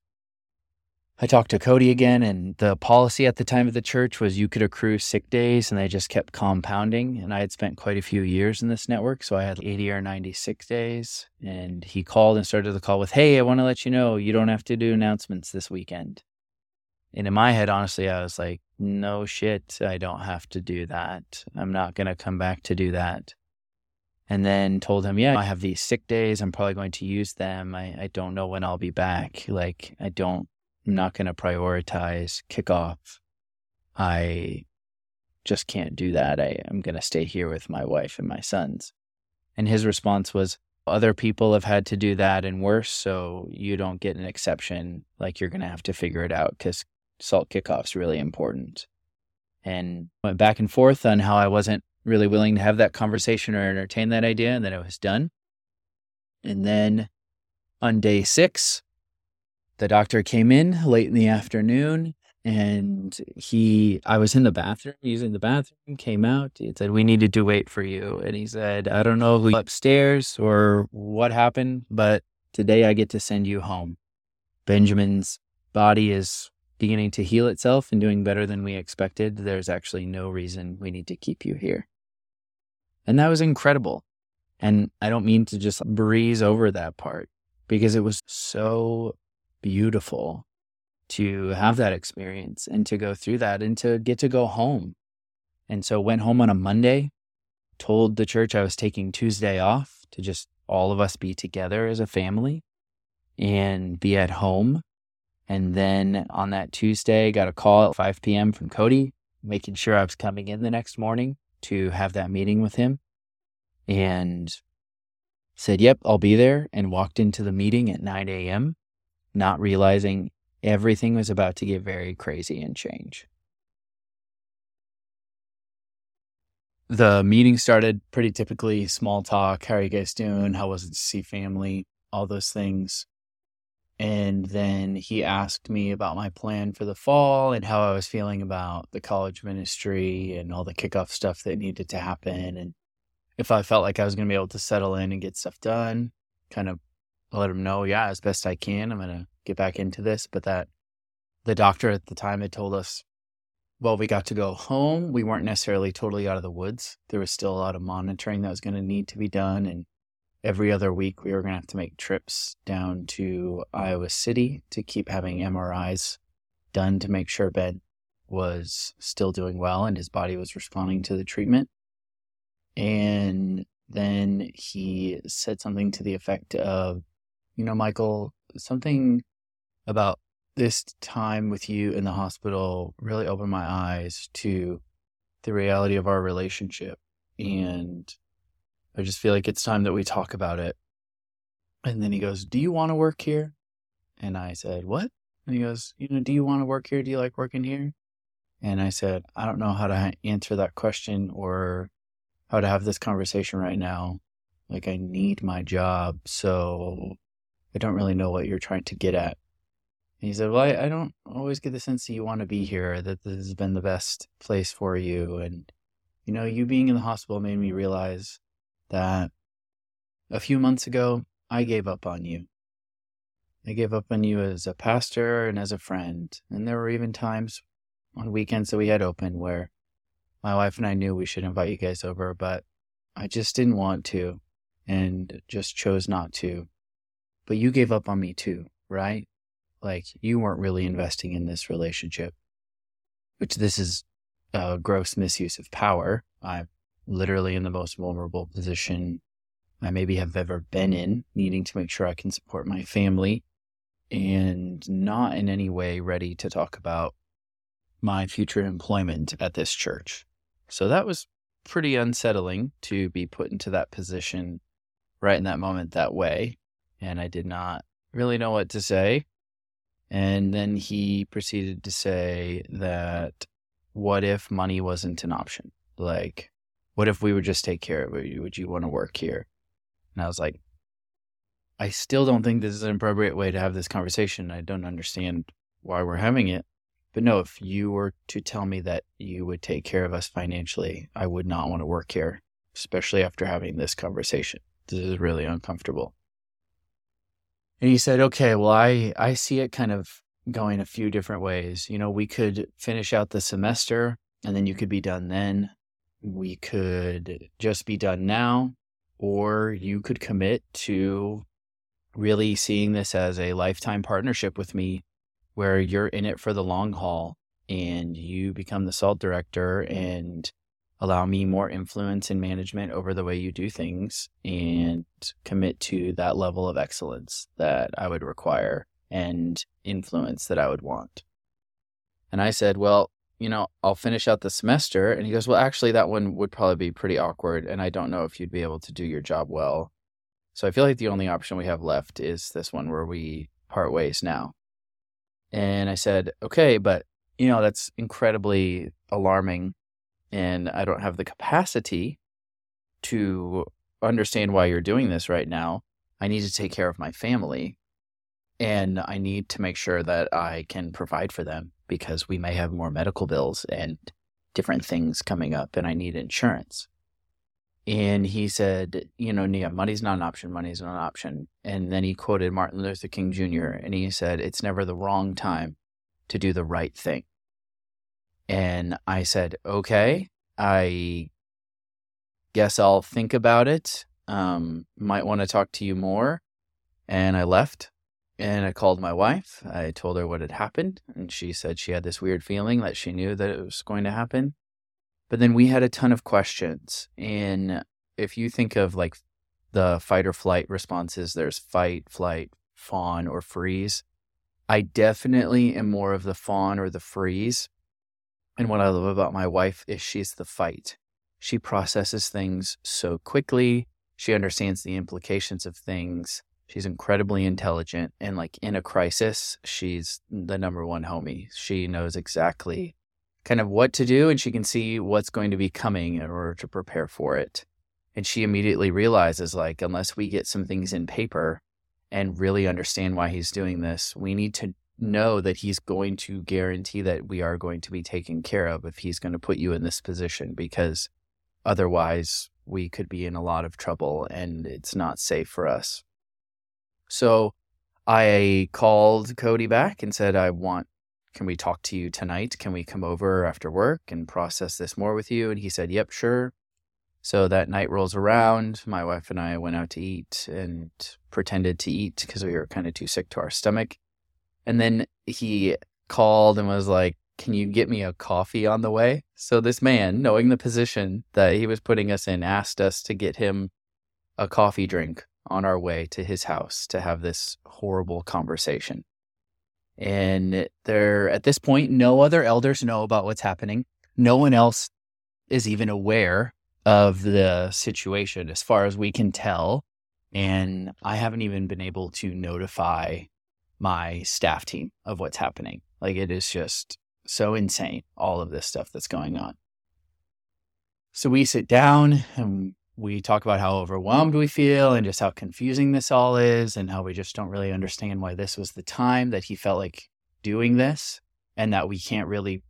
S1: I talked to Cody again, and the policy at the time of the church was you could accrue sick days, and they just kept compounding. And I had spent quite a few years in this network, so I had 80 or 96 days. And he called and started the call with, Hey, I want to let you know you don't have to do announcements this weekend. And in my head, honestly, I was like, No shit, I don't have to do that. I'm not going to come back to do that. And then told him, Yeah, I have these sick days. I'm probably going to use them. I, I don't know when I'll be back. Like, I don't I'm not going to prioritize kickoff. I just can't do that. I, am going to stay here with my wife and my sons. And his response was, Other people have had to do that and worse, so you don't get an exception. Like you're going to have to figure it out because salt kickoff's really important. And went back and forth on how I wasn't really willing to have that conversation or entertain that idea, and then it was done. And then on day six, the doctor came in late in the afternoon and he i was in the bathroom using the bathroom came out he said we needed to wait for you and he said i don't know who upstairs or what happened but today i get to send you home benjamin's body is beginning to heal itself and doing better than we expected there's actually no reason we need to keep you here and that was incredible and i don't mean to just breeze over that part because it was so beautiful to have that experience and to go through that and to get to go home. And so went home on a Monday, told the church I was taking Tuesday off to just all of us be together as a family and be at home. And then on that Tuesday, got a call at 5 p.m. from Cody, making sure I was coming in the next morning to have that meeting with him. And said, Yep, I'll be there. And walked into the meeting at 9 a.m not realizing everything was about to get very crazy and change. The meeting started pretty typically small talk. How are you guys doing? How was it to see family? All those things. And then he asked me about my plan for the fall and how I was feeling about the college ministry and all the kickoff stuff that needed to happen. And if I felt like I was going to be able to settle in and get stuff done, kind of let him know, yeah, as best I can, I'm going to get back into this. But that the doctor at the time had told us, well, we got to go home. We weren't necessarily totally out of the woods. There was still a lot of monitoring that was going to need to be done. And every other week, we were going to have to make trips down to Iowa City to keep having MRIs done to make sure Ben was still doing well and his body was responding to the treatment. And then he said something to the effect of, you know, Michael, something about this time with you in the hospital really opened my eyes to the reality of our relationship. And I just feel like it's time that we talk about it. And then he goes, Do you want to work here? And I said, What? And he goes, You know, do you want to work here? Do you like working here? And I said, I don't know how to answer that question or how to have this conversation right now. Like, I need my job. So I don't really know what you're trying to get at. And he said, Well, I, I don't always get the sense that you want to be here, that this has been the best place for you. And, you know, you being in the hospital made me realize that a few months ago, I gave up on you. I gave up on you as a pastor and as a friend. And there were even times on weekends that we had open where my wife and I knew we should invite you guys over, but I just didn't want to and just chose not to but you gave up on me too, right? Like you weren't really investing in this relationship. which this is a gross misuse of power. I'm literally in the most vulnerable position I maybe have ever been in, needing to make sure I can support my family and not in any way ready to talk about my future employment at this church. So that was pretty unsettling to be put into that position right in that moment that way. And I did not really know what to say. And then he proceeded to say that what if money wasn't an option? Like, what if we would just take care of it? Would you want to work here? And I was like, I still don't think this is an appropriate way to have this conversation. I don't understand why we're having it. But no, if you were to tell me that you would take care of us financially, I would not want to work here, especially after having this conversation. This is really uncomfortable. And he said, okay, well, I, I see it kind of going a few different ways. You know, we could finish out the semester and then you could be done then. We could just be done now, or you could commit to really seeing this as a lifetime partnership with me where you're in it for the long haul and you become the SALT director and allow me more influence and management over the way you do things and commit to that level of excellence that I would require and influence that I would want. And I said, Well, you know, I'll finish out the semester. And he goes, Well, actually, that one would probably be pretty awkward. And I don't know if you'd be able to do your job well. So I feel like the only option we have left is this one where we part ways now. And I said, okay, but you know, that's incredibly alarming. And I don't have the capacity to understand why you're doing this right now. I need to take care of my family. And I need to make sure that I can provide for them because we may have more medical bills and different things coming up, and I need insurance. And he said, you know, Nia, money's not an option. Money's not an option. And then he quoted Martin Luther King Jr. and he said, it's never the wrong time to do the right thing. And I said, okay, I guess I'll think about it. Um, might want to talk to you more. And I left and I called my wife. I told her what had happened. And she said she had this weird feeling that she knew that it was going to happen. But then we had a ton of questions. And if you think of like the fight or flight responses, there's fight, flight, fawn, or freeze. I definitely am more of the fawn or the freeze. And what I love about my wife is she's the fight. She processes things so quickly. She understands the implications of things. She's incredibly intelligent. And like in a crisis, she's the number one homie. She knows exactly kind of what to do and she can see what's going to be coming in order to prepare for it. And she immediately realizes like unless we get some things in paper and really understand why he's doing this, we need to know that he's going to guarantee that we are going to be taken care of if he's going to put you in this position because otherwise we could be in a lot of trouble and it's not safe for us. So I called Cody back and said, I want can we talk to you tonight? Can we come over after work and process this more with you? And he said, Yep, sure. So that night rolls around. My wife and I went out to eat and pretended to eat because we were kind of too sick to our stomach. And then he called and was like, Can you get me a coffee on the way? So this man, knowing the position that he was putting us in, asked us to get him a coffee drink on our way to his house to have this horrible conversation. And there, at this point, no other elders know about what's happening. No one else is even aware of the situation as far as we can tell. And I haven't even been able to notify my staff team of what's happening. Like it is just so insane, all of this stuff that's going on. So we sit down and we talk about how overwhelmed we feel and just how confusing this all is and how we just don't really understand why this was the time that he felt like doing this and that we can't really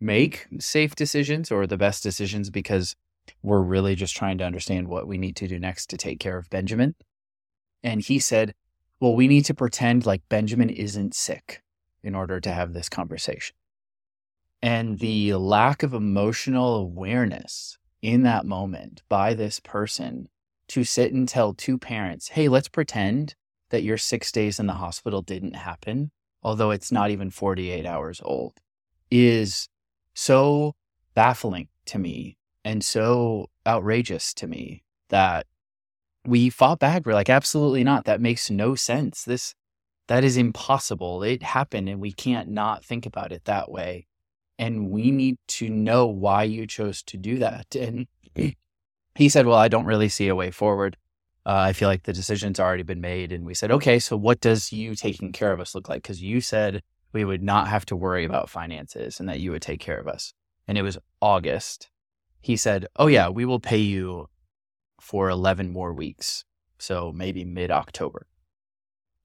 S1: make safe decisions or the best decisions because we're really just trying to understand what we need to do next to take care of Benjamin. And he said, Well, we need to pretend like Benjamin isn't sick in order to have this conversation. And the lack of emotional awareness in that moment by this person to sit and tell two parents, hey, let's pretend that your six days in the hospital didn't happen, although it's not even 48 hours old. is so baffling to me and so outrageous to me that we fought back. We're like, absolutely not. That makes no sense. This, that is impossible. It happened and we can't not think about it that way. And we need to know why you chose to do that. And he said, well, I don't really see a way forward. Uh, I feel like the decision's already been made. And we said, okay, so what does you taking care of us look like? Because you said we would not have to worry about finances and that you would take care of us. And it was August. He said, oh, yeah, we will pay you for 11 more weeks. So maybe mid October.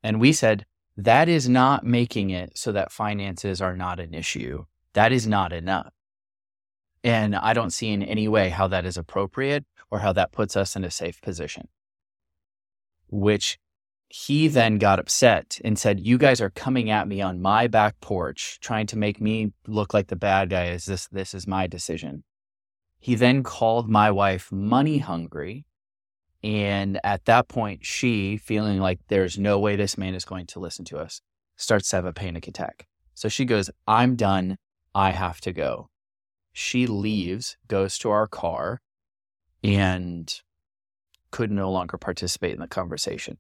S1: And we said, that is not making it so that finances are not an issue. That is not enough. And I don't see in any way how that is appropriate or how that puts us in a safe position. Which he then got upset and said, You guys are coming at me on my back porch, trying to make me look like the bad guy. Is this this is my decision? He then called my wife money hungry. And at that point, she, feeling like there's no way this man is going to listen to us, starts to have a panic attack. So she goes, I'm done. I have to go. She leaves, goes to our car, and could no longer participate in the conversation.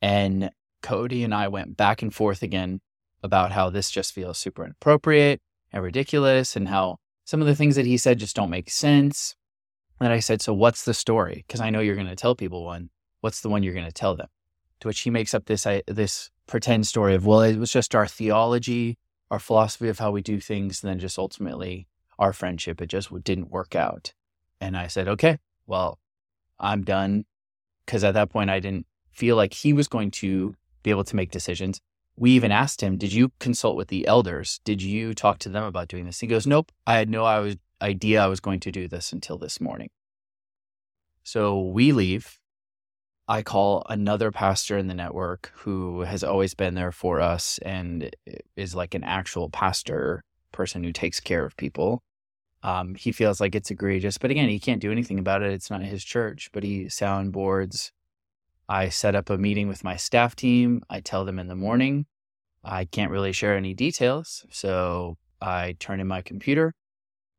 S1: And Cody and I went back and forth again about how this just feels super inappropriate and ridiculous and how some of the things that he said just don't make sense. And I said, So what's the story? Because I know you're going to tell people one. What's the one you're going to tell them? To which he makes up this, uh, this pretend story of, well, it was just our theology, our philosophy of how we do things, and then just ultimately our friendship. It just didn't work out. And I said, okay, well, I'm done. Because at that point, I didn't feel like he was going to be able to make decisions we even asked him, Did you consult with the elders? Did you talk to them about doing this? He goes, Nope, I had no idea I was going to do this until this morning. So we leave. I call another pastor in the network who has always been there for us and is like an actual pastor person who takes care of people. Um, he feels like it's egregious, but again, he can't do anything about it. It's not his church, but he soundboards I set up a meeting with my staff team. I tell them in the morning. I can't really share any details. So I turn in my computer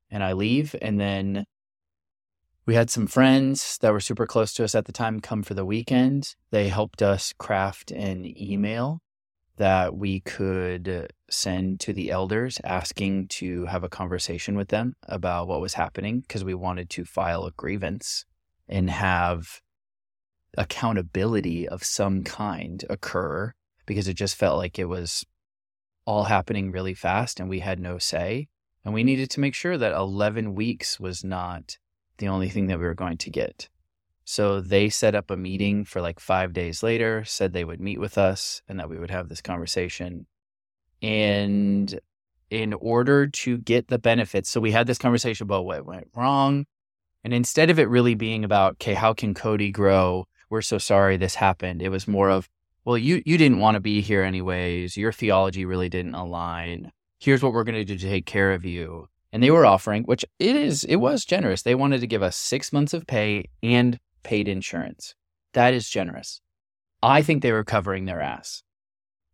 S1: and I leave. And then we had some friends that were super close to us at the time come for the weekend. They helped us craft an email that we could send to the elders asking to have a conversation with them about what was happening because we wanted to file a grievance and have accountability of some kind occur because it just felt like it was all happening really fast and we had no say. And we needed to make sure that 11 weeks was not the only thing that we were going to get. So they set up a meeting for like five days later, said they would meet with us and that we would have this conversation. And in order to get the benefits, so we had this conversation about what went wrong. And instead of it really being about, okay, how can Cody grow we're so sorry this happened. It was more of, well, you you didn't want to be here anyways. Your theology really didn't align. Here's what we're going to do to take care of you. And they were offering, which it is, it was generous. They wanted to give us six months of pay and paid insurance. That is generous. I think they were covering their ass.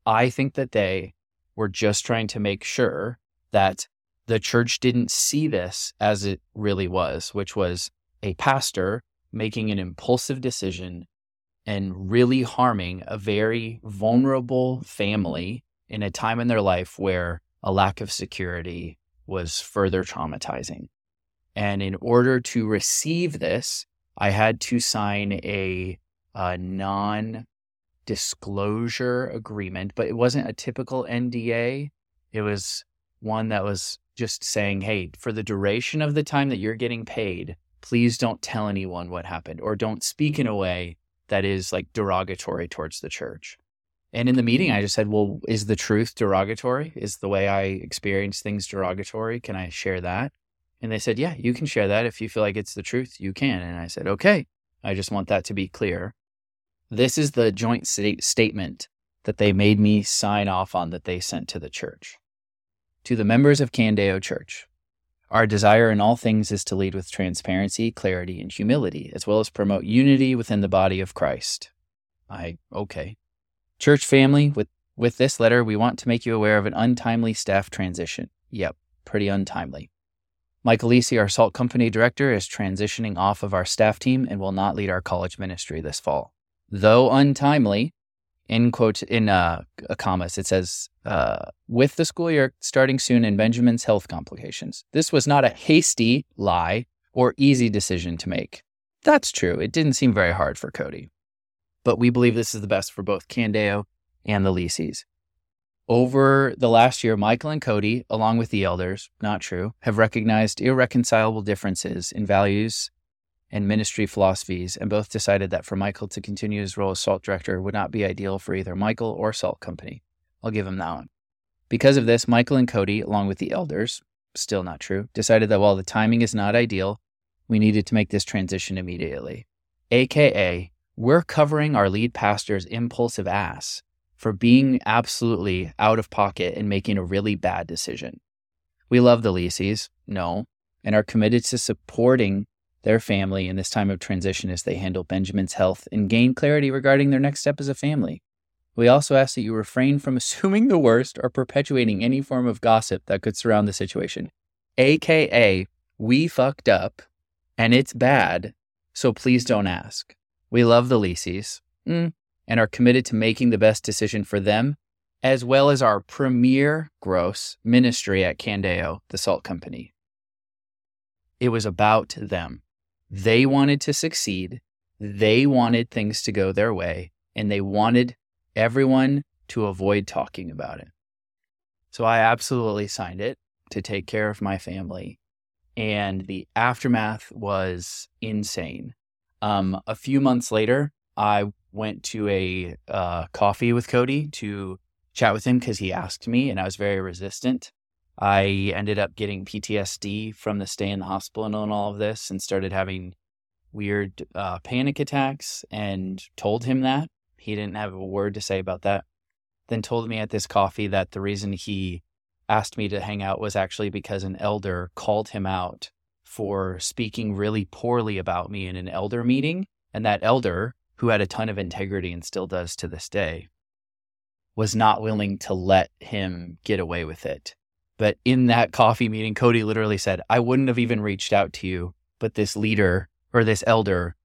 S1: I think that they were just trying to make sure that the church didn't see this as it really was, which was a pastor making an impulsive decision and really harming a very vulnerable family in a time in their life where a lack of security was further traumatizing. And in order to receive this, I had to sign a, a non disclosure agreement, but it wasn't a typical NDA. It was one that was just saying, hey, for the duration of the time that you're getting paid, please don't tell anyone what happened or don't speak in a way that is like derogatory towards the church. And in the meeting, I mm. just said, Well, is the truth derogatory? Is the way I experience things derogatory? Can I share that? And they said, Yeah, you can share that. If you feel like it's the truth, you can. And I said, Okay, I just want that to be clear. This is the joint state statement that they made me sign off on that they sent to the church. To the members of Candeo Church, our desire in all things is to lead with transparency, clarity, and humility, as well as promote unity within the body of Christ. I, okay. Church family, with, with this letter, we want to make you aware of an untimely staff transition.
S2: Yep, pretty untimely. Michael Lisi, our salt company director, is transitioning off of our staff team and will not lead our college ministry this fall. Though untimely, in quote in uh, commas, it says, uh, "With the school year starting soon and Benjamin's health complications, this was not a hasty lie or easy decision to make. That's true. It didn't seem very hard for Cody, but we believe this is the best for both Candeo and the Lisis. Over the last year, Michael and Cody, along with the elders, not true, have recognized irreconcilable differences in values and ministry philosophies, and both decided that for Michael to continue his role as SALT director would not be ideal for either Michael or SALT Company. I'll give him that one. Because of this, Michael and Cody, along with the elders, still not true, decided that while the timing is not ideal, we needed to make this transition immediately. AKA, we're covering our lead pastor's impulsive ass for being absolutely out of pocket and making a really bad decision. We love the Lisis, no, and are committed to supporting their family in this time of transition as they handle Benjamin's health and gain clarity regarding their next step as a family. We also ask that you refrain from assuming the worst or perpetuating any form of gossip that could surround the situation. AKA, we fucked up and it's bad, so please don't ask. We love the Lisis. Mm, and are committed to making the best decision for them, as well as our premier gross ministry at Candeo, the salt company. It was about them. They wanted to succeed. They wanted things to go their way, and they wanted everyone to avoid talking about it. So I absolutely signed it to take care of my family. And the aftermath was insane. Um, a few months later, I went to a uh, coffee with Cody to chat with him because he asked me, and I was very resistant. I ended up getting PTSD from the stay in the hospital and all of this, and started having weird uh, panic attacks. And told him that he didn't have a word to say about that. Then told me at this coffee that the reason he asked me to hang out was actually because an elder called him out for speaking really poorly about me in an elder meeting. And that elder who had a ton of integrity and still does to this day, was not willing to let him get away with it. But in that coffee meeting, Cody literally said, I wouldn't have even reached out to you, but this leader or this elder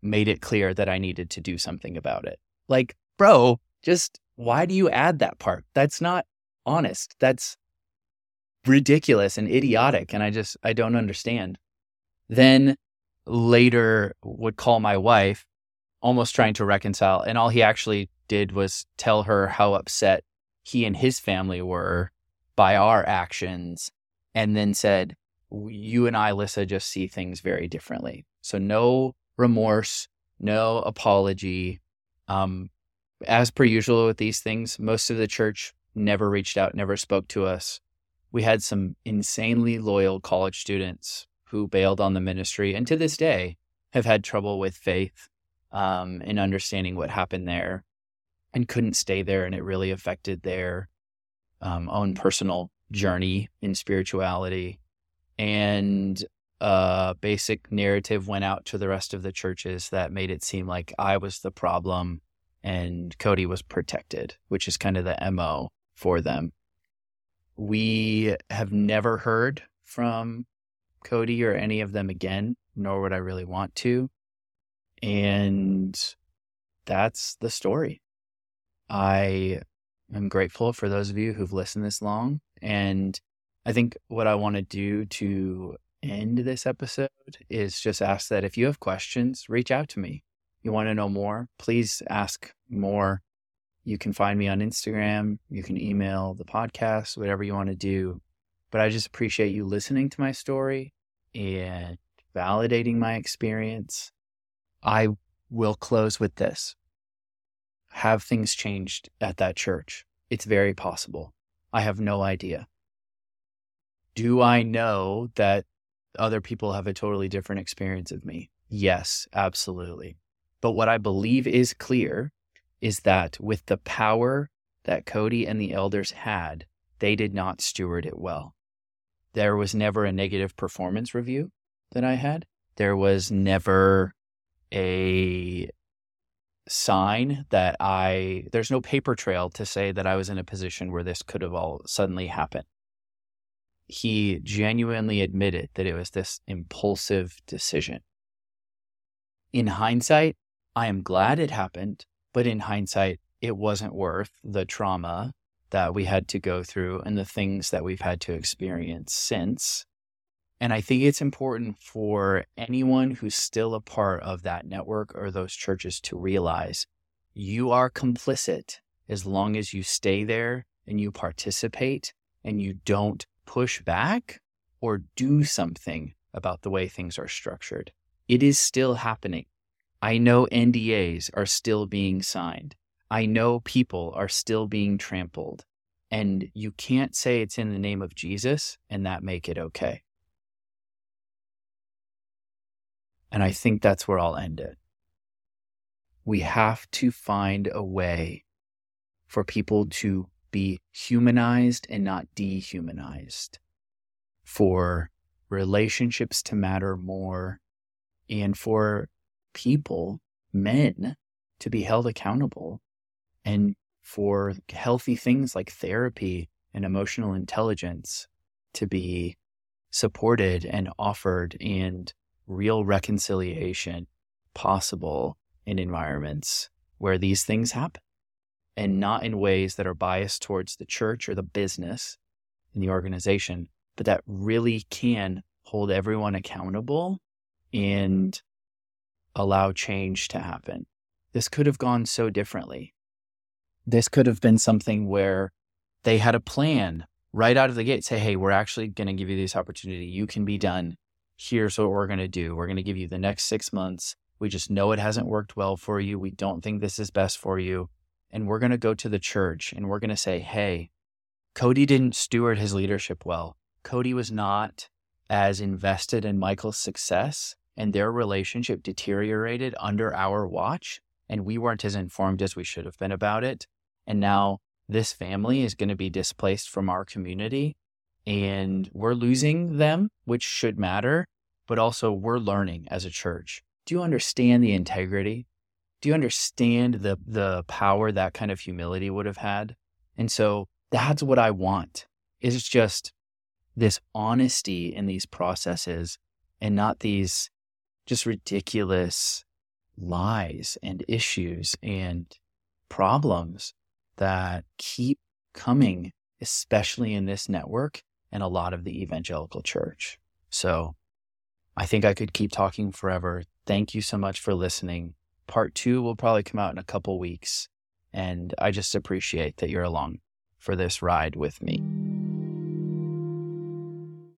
S2: made it clear that I needed to do something about it. Like, bro, just why do you add that part? That's not honest. That's ridiculous and idiotic. And I just, I don't understand. Then later would call my wife almost trying to reconcile. And all he actually did was tell her how upset he and his family were by our actions, and then said, You and I, Lissa, just see things very differently. So, no remorse, no apology. Um, as per usual with these things, most of the church never reached out, never spoke to us. We had some insanely loyal college students who bailed on the ministry and to this day have had trouble with faith um, in understanding what happened there and couldn't stay there. And it really affected their um, own personal journey in spirituality. And a basic narrative went out to the rest of the churches that made it seem like I was the problem and Cody was protected, which is kind of the MO for them. We have never heard from Cody or any of them again, nor would I really want to. And that's the story. I am grateful for those of you who've listened this long. And I think what I want to do to end this episode is just ask that if you have questions, reach out to me. You want to know more, please ask more. You can find me on Instagram. You can email the podcast, whatever you want to do. But I just appreciate you listening to my story and validating my experience I will close with this. Have things changed at that church? It's very possible. I have no idea. Do I know that other people have a totally different experience of me? Yes, absolutely. But what I believe is clear is that with the power that Cody and the elders had, they did not steward it well. There was never a negative performance review that I had. There was never a sign that I there's no paper trail to say that I was in a position where this could have all suddenly happened. he genuinely admitted that it was this impulsive decision. In hindsight, I am glad it happened, but in hindsight, it wasn't worth the trauma that we had to go through and the things that we've had to experience since. And I think it's important for anyone who's still a part of that network or those churches to realize you are complicit as long as you stay there and you participate and you don't push back or do something about the way things are structured. It is still happening. I know NDAs are still being signed. I know people are still being trampled. And you can't say it's in the name of Jesus and that make it okay. And I think that's where I'll end it. We have to find a way for people to be humanized and not dehumanized, for relationships to matter more, and for people, men, to be held accountable, and for healthy things like therapy and emotional intelligence to be supported and offered and real reconciliation possible in environments where these things happen and not in ways that are biased towards the church or the business and the organization, but that really can hold everyone accountable and allow change to happen. This could have gone so differently. This could have been something where they had a plan right out of the gate say, hey, we're actually going to give you this opportunity. You can be done. Here's what we're going to do. We're going to give you the next six months. We just know it hasn't worked well for you. We don't think this is best for you and we're going to go to the church and we're going to say, hey, Cody didn't steward his leadership well. Cody was not as invested in Michael's success, and their relationship deteriorated under our watch, and we weren't as informed as we should have been about it. And now this family is going to be displaced from our community, and we're losing them, which should matter, but also we're learning as a church. Do you understand the integrity do you understand the the power that kind of humility would have had? And so that's what I want. Is just this honesty in these processes and not these just ridiculous lies and issues and problems that keep coming, especially in this network and a lot of the evangelical church. So I think I could keep talking forever. Thank you so much for listening. Part two will probably come out in a couple weeks. And I just appreciate that you're along for this ride with me.